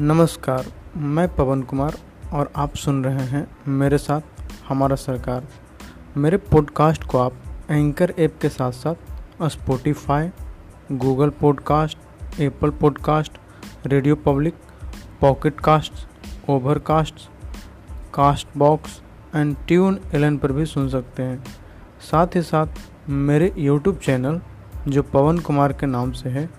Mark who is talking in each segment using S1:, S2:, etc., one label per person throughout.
S1: नमस्कार, मैं पवन कुमार और आप सुन रहे हैं मेरे साथ हमारा सरकार। मेरे पॉडकास्ट को आप एंकर ऐप के साथ साथ Spotify Google podcast Apple podcast radio public pocket cast overcast Castbox and TuneIn पर भी सुन सकते हैं। साथ ही साथ मेरे यूट्यूब चैनल जो पवन कुमार के नाम से है,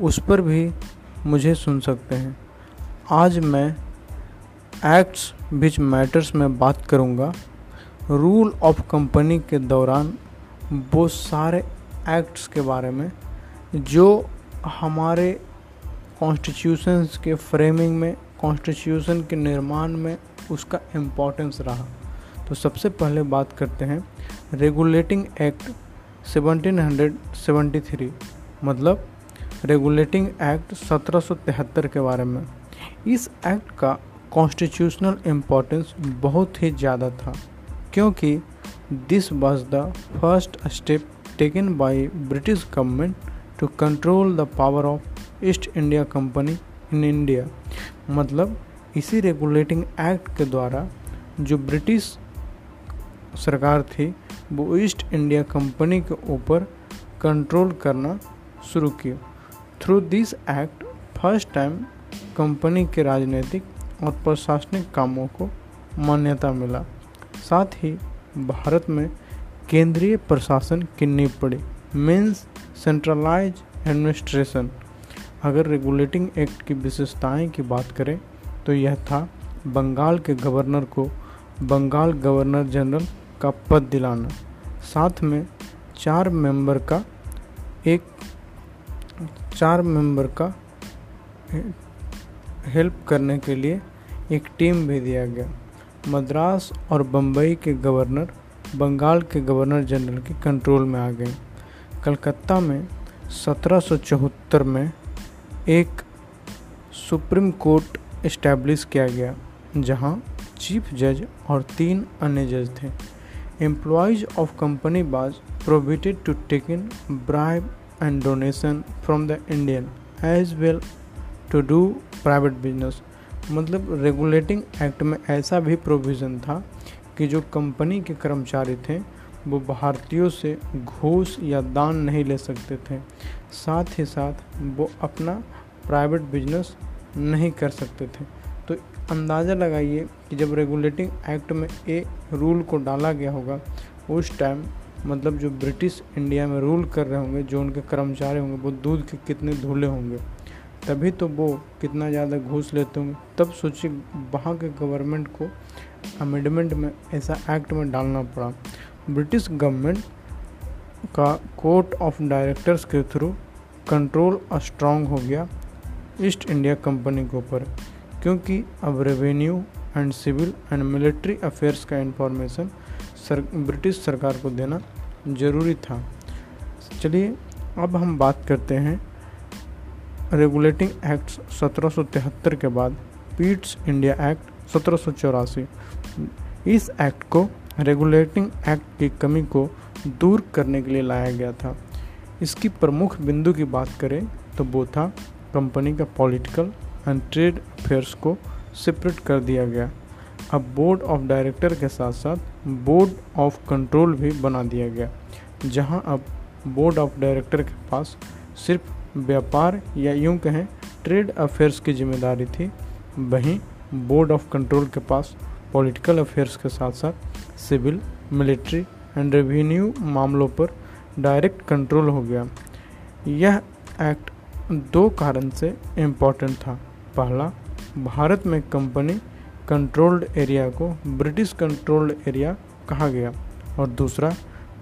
S1: उस पर भी मुझे सुन सकते हैं। आज मैं एक्ट्स विच मैटर्स में बात करूँगा। रूल ऑफ़ कंपनी के दौरान वो सारे एक्ट्स के बारे में, जो हमारे कॉन्स्टिट्यूशंस के फ्रेमिंग में कॉन्स्टिट्यूशन के निर्माण में उसका इम्पोर्टेंस रहा। तो सबसे पहले बात करते हैं रेगुलेटिंग एक्ट 1773 मतलब रेगुलेटिंग एक्ट 1773 के बारे में। इस एक्ट का कॉन्स्टिट्यूशनल इम्पोर्टेंस बहुत ही ज़्यादा था, क्योंकि this was the first step taken by British government to control the power of East India Company in India मतलब इसी रेगुलेटिंग एक्ट के द्वारा जो ब्रिटिश सरकार थी, वो ईस्ट इंडिया कंपनी के ऊपर कंट्रोल करना शुरू किया। Through this act first time company के राजनीतिक और प्रशासनिक कामों को मान्यता मिला। साथ ही भारत में केंद्रीय प्रशासन की नींव पड़ी मीन्स सेंट्रलाइज एडमिनिस्ट्रेशन। अगर रेगुलेटिंग एक्ट की विशेषताएँ की बात करें तो यह था बंगाल के गवर्नर को बंगाल गवर्नर जनरल का पद दिलाना। साथ में चार मेंबर का एक, चार मेंबर का हेल्प करने के लिए एक टीम भी दिया गया। मद्रास और बम्बई के गवर्नर, बंगाल के गवर्नर जनरल के कंट्रोल में आ गए। कलकत्ता में सत्रह सौ चौहत्तर में एक सुप्रीम कोर्ट इस्टेब्लिश किया गया, जहाँ चीफ जज और तीन अन्य जज थे। Employees of company was prohibited to take in bribe and donation from the Indian, as well to do private business मतलब रेगुलेटिंग एक्ट में ऐसा भी प्रोविज़न था कि जो कंपनी के कर्मचारी थे, वो भारतीयों से घूस या दान नहीं ले सकते थे। साथ ही साथ वो अपना प्राइवेट बिज़नेस नहीं कर सकते थे। तो अंदाज़ा लगाइए कि जब रेगुलेटिंग एक्ट में ए रूल को डाला गया होगा, उस टाइम मतलब जो ब्रिटिश इंडिया में रूल कर रहे होंगे, जो उनके कर्मचारी होंगे, वो दूध के कितने धूले होंगे। तभी तो वो कितना ज़्यादा घूस लेते होंगे। तब सोचिए, वहाँ के गवर्नमेंट को अमेंडमेंट में ऐसा एक्ट में डालना पड़ा। ब्रिटिश गवर्नमेंट का कोर्ट ऑफ़ डायरेक्टर्स के थ्रू कंट्रोल स्ट्रांग हो गया ईस्ट इंडिया कंपनी के ऊपर, क्योंकि अब revenue and civil and military affairs का इंफॉर्मेशन सर ब्रिटिश सरकार को देना ज़रूरी था। चलिए, अब हम बात करते हैं रेगुलेटिंग एक्ट सत्रह सौ तिहत्तर के बाद पीट्स इंडिया एक्ट सत्रह सौ चौरासी। इस एक्ट को रेगुलेटिंग एक्ट की कमी को दूर करने के लिए लाया गया था। इसकी प्रमुख बिंदु की बात करें तो वो था कंपनी का पॉलिटिकल एंड ट्रेड अफेयर्स को सेपरेट कर दिया गया। अब बोर्ड ऑफ़ डायरेक्टर के साथ साथ बोर्ड ऑफ़ कंट्रोल भी बना दिया गया, जहाँ अब बोर्ड ऑफ़ डायरेक्टर के पास सिर्फ़ व्यापार या यूँ कहें, ट्रेड अफेयर्स की ज़िम्मेदारी थी। वहीं बोर्ड ऑफ़ कंट्रोल के पास पॉलिटिकल अफेयर्स के साथ साथ सिविल, मिलिट्री एंड रेवेन्यू मामलों पर डायरेक्ट कंट्रोल हो गया। यह एक्ट दो कारण से इंपॉर्टेंट था। पहला, भारत में कंपनी कंट्रोल्ड एरिया को ब्रिटिश कंट्रोल्ड एरिया कहा गया और दूसरा,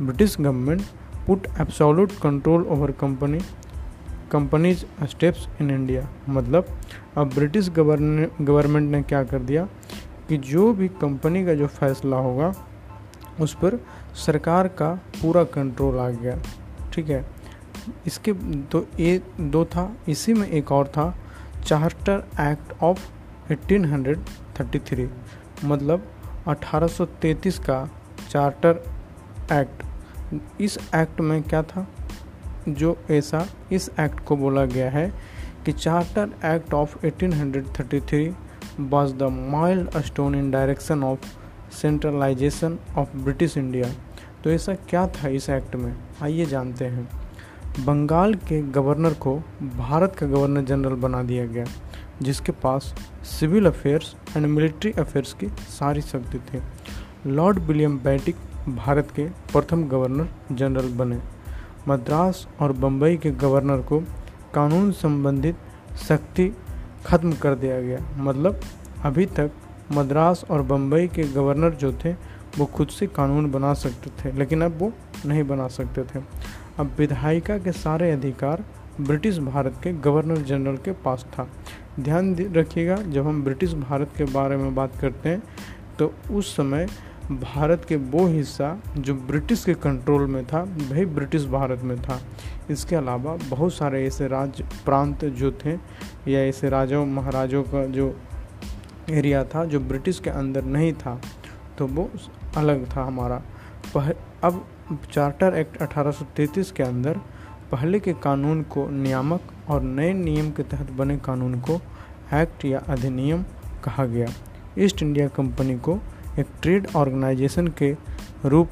S1: British government put absolute control over company company's steps in India मतलब अब ब्रिटिश गवर्नमेंट ने क्या कर दिया कि जो भी कंपनी का जो फैसला होगा, उस पर सरकार का पूरा कंट्रोल आ गया। ठीक है? इसके दो, ये दो था, इसी में एक और था चार्टर एक्ट ऑफ़ 1833 मतलब 1833 का चार्टर एक्ट इस एक्ट में क्या था? जो ऐसा इस एक्ट को बोला गया है कि charter act of 1833 was the milestone in direction of centralisation of British India. तो ऐसा क्या था इस एक्ट में? आइए जानते हैं। बंगाल के गवर्नर को भारत का गवर्नर जनरल बना दिया गया, जिसके पास civil affairs and military affairs की सारी शक्ति थी। लॉर्ड विलियम बैटिक भारत के प्रथम गवर्नर जनरल बने। मद्रास और बम्बई के गवर्नर को कानून संबंधित शक्ति खत्म कर दिया गया। मतलब अभी तक मद्रास और बम्बई के गवर्नर जो थे, वो खुद से कानून बना सकते थे, लेकिन अब वो नहीं बना सकते थे। अब विधायिका के सारे अधिकार ब्रिटिश भारत के गवर्नर जनरल के पास था। ध्यान रखिएगा, जब हम ब्रिटिश भारत के बारे में बात करते हैं तो उस समय भारत के वो हिस्सा जो ब्रिटिश के कंट्रोल में था, वही ब्रिटिश भारत में था। इसके अलावा बहुत सारे ऐसे राज्य प्रांत जो थे, या ऐसे राजाओं महाराजों का जो एरिया था, जो ब्रिटिश के अंदर नहीं था तो वो अलग था हमारा। पह, अब चार्टर एक्ट 1833 के अंदर पहले के कानून को नियामक और नए नियम के तहत बने कानून को एक्ट या अधिनियम कहा गया। ईस्ट इंडिया कंपनी को एक ट्रेड ऑर्गेनाइजेशन के रूप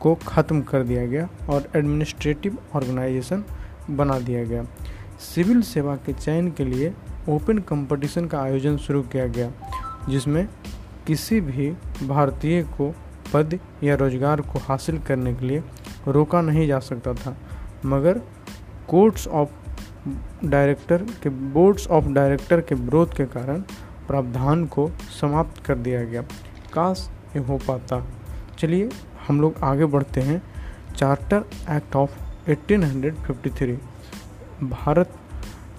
S1: को ख़त्म कर दिया गया और एडमिनिस्ट्रेटिव ऑर्गेनाइजेशन बना दिया गया। सिविल सेवा के चयन के लिए ओपन कंपटीशन का आयोजन शुरू किया गया, जिसमें किसी भी भारतीय को पद या रोज़गार को हासिल करने के लिए रोका नहीं जा सकता था। मगर कोर्ट्स ऑफ़ डायरेक्टर के, बोर्ड्स ऑफ़ डायरेक्टर के विरोध के कारण प्रावधान को समाप्त कर दिया गया। काश ये हो पाता। चलिए, हम लोग आगे बढ़ते हैं। चार्टर एक्ट ऑफ़ 1853 भारत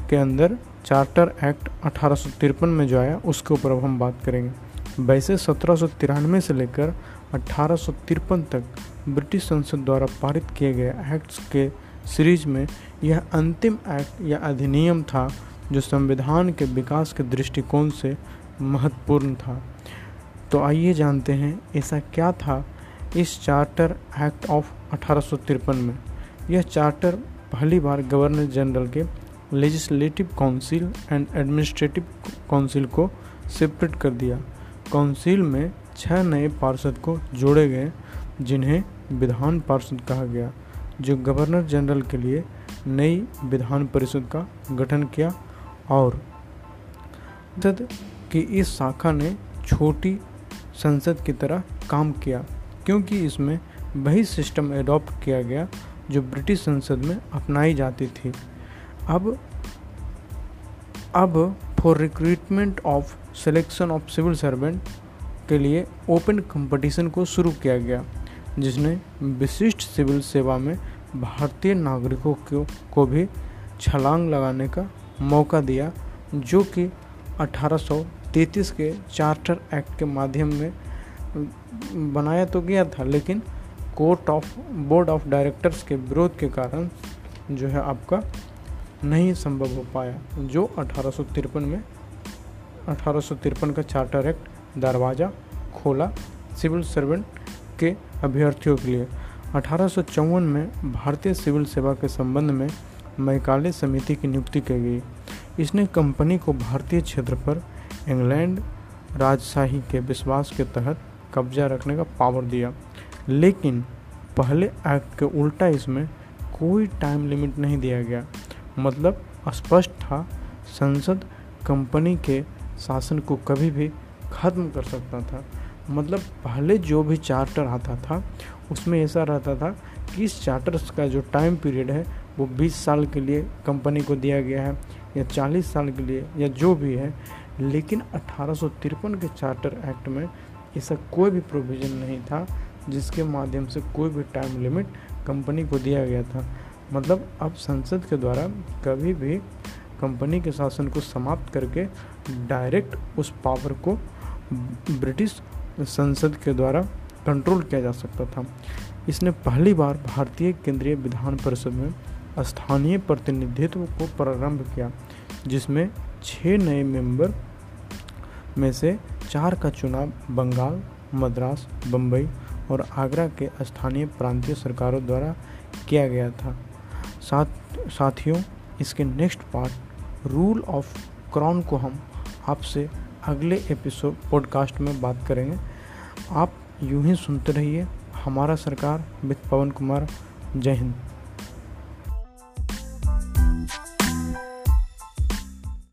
S1: के अंदर चार्टर एक्ट अठारह सौ तिरपन में जो आया, उसके ऊपर अब हम बात करेंगे। वैसे सत्रह सौ तिरानवे से लेकर अठारह सौ तिरपन तक ब्रिटिश संसद द्वारा पारित किए गए एक्ट्स के सीरीज़ में यह अंतिम एक्ट या अधिनियम था, जो संविधान के विकास के दृष्टिकोण से महत्वपूर्ण था। तो आइए जानते हैं ऐसा क्या था इस चार्टर एक्ट ऑफ़ अठारह सौ तिरपन में। यह चार्टर पहली बार गवर्नर जनरल के legislative council and administrative council को सेपरेट कर दिया। काउंसिल में छह नए पार्षद को जोड़े गए, जिन्हें विधान पार्षद कहा गया, जो गवर्नर जनरल के लिए नई विधान परिषद का गठन किया और कि इस शाखा ने छोटी संसद की तरह काम किया क्योंकि इसमें वही सिस्टम एडॉप्ट किया गया जो ब्रिटिश संसद में अपनाई जाती थी। अब अब for recruitment of selection of civil servant के लिए ओपन कंपटीशन को शुरू किया गया जिसने विशिष्ट सिविल सेवा में भारतीय नागरिकों को, को भी छलांग लगाने का मौका दिया जो कि 1833 के चार्टर एक्ट के माध्यम में बनाया तो गया था, लेकिन court of, board of directors के विरोध के कारण जो है आपका नहीं संभव हो पाया, जो अठारह सौ तिरपन में, अठारह सौ तिरपन का चार्टर एक्ट दरवाज़ा खोला सिविल सर्वेंट के अभ्यर्थियों के लिए। अठारह सौ चौवन में भारतीय सिविल सेवा के संबंध में मैकाले समिति की नियुक्ति की गई। इसने कंपनी को भारतीय क्षेत्र पर इंग्लैंड राजशाही के विश्वास के तहत कब्जा रखने का पावर दिया। लेकिन पहले एक्ट के उल्टा इसमें कोई टाइम लिमिट नहीं दिया गया। मतलब स्पष्ट था, संसद कंपनी के शासन को कभी भी ख़त्म कर सकता था। मतलब पहले जो भी चार्टर आता था, उसमें ऐसा रहता था कि इस चार्टर का जो टाइम पीरियड है, वो 20 साल के लिए कंपनी को दिया गया है, या 40 साल के लिए, या जो भी है लेकिन अठारह सौ तिरपन के चार्टर एक्ट में ऐसा कोई भी प्रोविज़न नहीं था, जिसके माध्यम से कोई भी टाइम लिमिट कंपनी को दिया गया था। मतलब अब संसद के द्वारा कभी भी कंपनी के शासन को समाप्त करके डायरेक्ट उस पावर को ब्रिटिश संसद के द्वारा कंट्रोल किया जा सकता था। इसने पहली बार भारतीय केंद्रीय विधान परिषद में स्थानीय प्रतिनिधित्व को प्रारंभ किया, जिसमें छः नए मेंबर में से चार का चुनाव बंगाल, मद्रास बम्बई और आगरा के स्थानीय प्रांतीय सरकारों द्वारा किया गया था। साथ, साथियों, इसके next part, rule of crown को हम आपसे अगले एपिसोड पॉडकास्ट में बात करेंगे। आप यूँ ही सुनते रहिए। हमारा सरकार, विद पवन कुमार। जय हिंद।